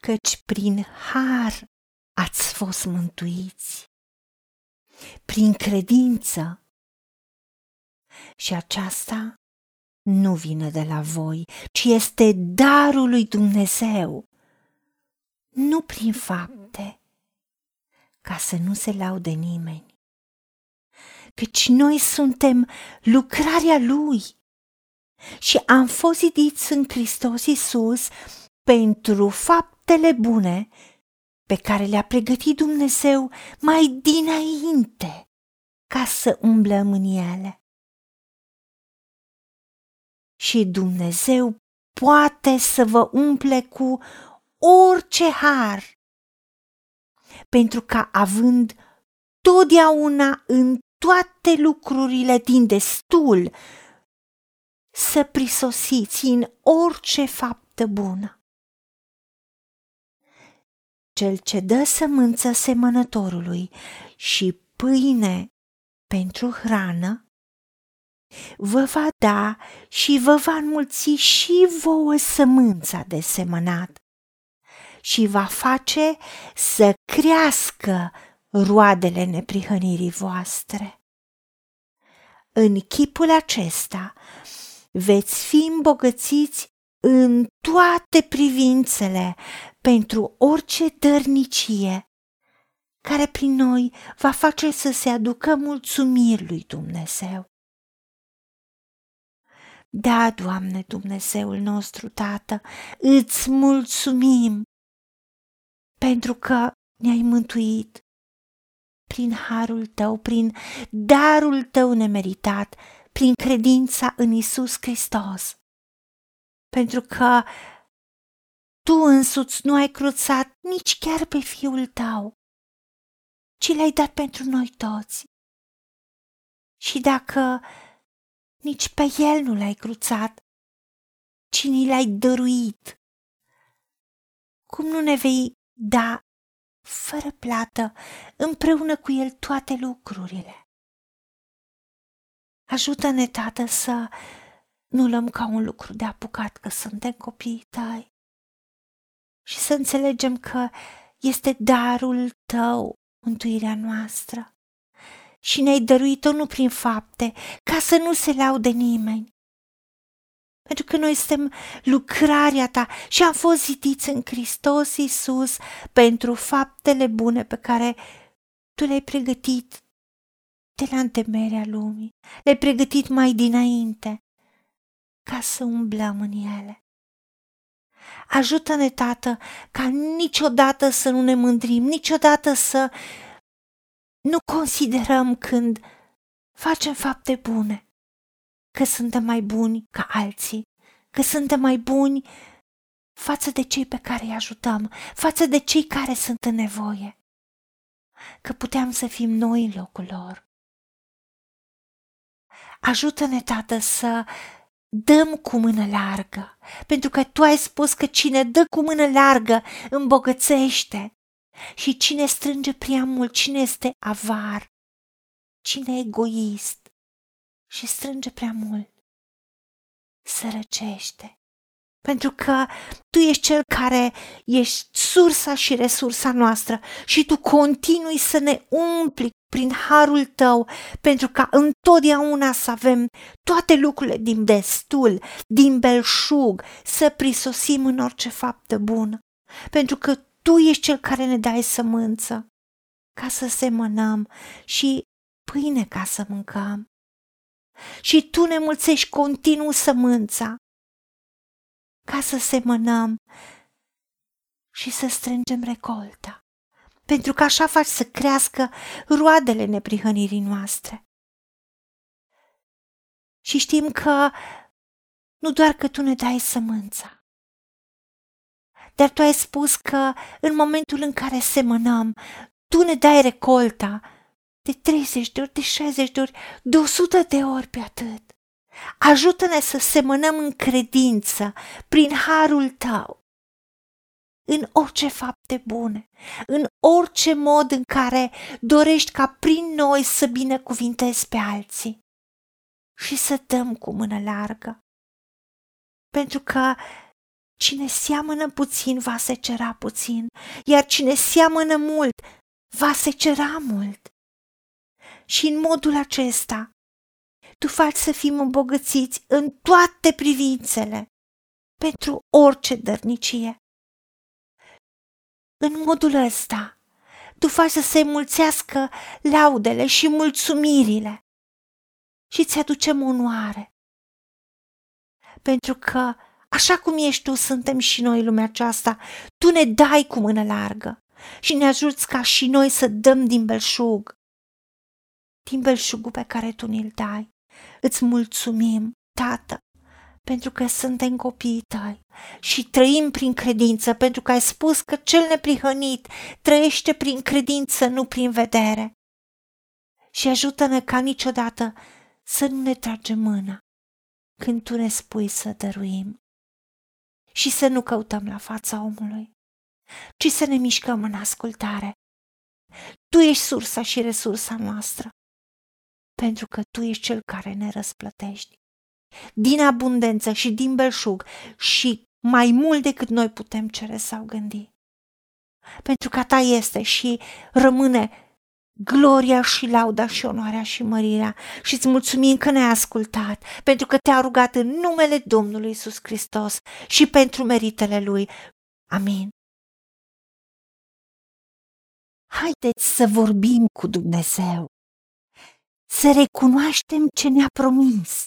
căci prin har ați fost mântuiți, prin credință. Și aceasta nu vine de la voi, ci este darul lui Dumnezeu, nu prin fapte, ca să nu se laude nimeni. Căci noi suntem lucrarea Lui și am fost zidiți în Hristos Iisus pentru faptele bune pe care le-a pregătit Dumnezeu mai dinainte ca să umblăm în ele. Și Dumnezeu poate să vă umple cu orice har, pentru că având totdeauna în toate lucrurile din destul, să prisosiți în orice faptă bună. Cel ce dă sămânță semănătorului și pâine pentru hrană, vă va da și vă va înmulți și vouă sămânța de semănat și va face să crească roadele neprihănirii voastre. În chipul acesta veți fi îmbogățiți în toate privințele pentru orice dărnicie care prin noi va face să se aducă mulțumiri lui Dumnezeu. Da, Doamne Dumnezeul nostru, Tată, îți mulțumim pentru că ne-ai mântuit prin harul tău, prin darul tău nemeritat, prin credința în Isus Hristos. Pentru că tu însuți nu ai cruțat nici chiar pe fiul tău, ci l-ai dat pentru noi toți. Și dacă nici pe el nu l-ai cruțat, ci ni l-ai dăruit, cum nu ne vei da fără plată, împreună cu el toate lucrurile. Ajută-ne, Tată, să nu luăm ca un lucru de apucat că suntem copiii tăi și să înțelegem că este darul tău mântuirea noastră. Și ne-ai dăruit-o nu prin fapte, ca să nu se laude nimeni, pentru că noi suntem lucrarea ta și am fost zidiți în Hristos Iisus pentru faptele bune pe care tu le-ai pregătit de la întemerea lumii, le-ai pregătit mai dinainte ca să umblăm în ele. Ajută-ne, Tată, ca niciodată să nu ne mândrim, niciodată să nu considerăm când facem fapte bune că suntem mai buni ca alții, că suntem mai buni față de cei pe care îi ajutăm, față de cei care sunt în nevoie, că puteam să fim noi în locul lor. Ajută-ne, Tată, să dăm cu mână largă, pentru că Tu ai spus că cine dă cu mână largă îmbogățește și cine strânge prea mult, cine este avar, cine e egoist, și strânge prea mult. Sărăcește. Pentru că tu ești cel care ești sursa și resursa noastră și tu continui să ne umpli prin harul tău pentru ca întotdeauna să avem toate lucrurile din destul, din belșug, să prisosim în orice faptă bună. Pentru că tu ești cel care ne dai sămânță ca să semănăm și pâine ca să mâncăm și tu ne mulțești continuu sămânța ca să semănăm și să strângem recolta, pentru că așa faci să crească roadele neprihănirii noastre. Și știm că nu doar că tu ne dai sămânța, dar tu ai spus că în momentul în care semănăm, tu ne dai recolta de 30 de ori, de 60 de ori, de 100 de ori pe atât. Ajută-ne să semănăm în credință, prin harul tău, în orice fapte bune, în orice mod în care dorești ca prin noi să binecuvintezi pe alții și să dăm cu mână largă. Pentru că Cine seamănă puțin va secera puțin, iar cine seamănă mult va secera mult. Și în modul acesta, tu faci să fim îmbogățiți în toate privințele, pentru orice dărnicie. În modul ăsta, tu faci să se mulțească laudele și mulțumirile și ți aducem onoare. Pentru că, așa cum ești tu, suntem și noi lumea aceasta, tu ne dai cu mână largă și ne ajuți ca și noi să dăm din belșug, din belșugul pe care tu ne-l dai. Îți mulțumim, Tată, pentru că suntem copiii tăi și trăim prin credință, pentru că ai spus că cel neprihănit trăiește prin credință, nu prin vedere. Și ajută-ne ca niciodată să nu ne tragem mâna când tu ne spui să dăruim și să nu căutăm la fața omului, ci să ne mișcăm în ascultare. Tu ești sursa și resursa noastră, pentru că tu ești cel care ne răsplătești din abundență și din belșug și mai mult decât noi putem cere sau gândi. Pentru că ta este și rămâne gloria și lauda și onoarea și mărirea și îți mulțumim că ne-ai ascultat, pentru că te-a rugat în numele Domnului Isus Hristos și pentru meritele Lui. Amin. Haideți să vorbim cu Dumnezeu, să recunoaștem ce ne-a promis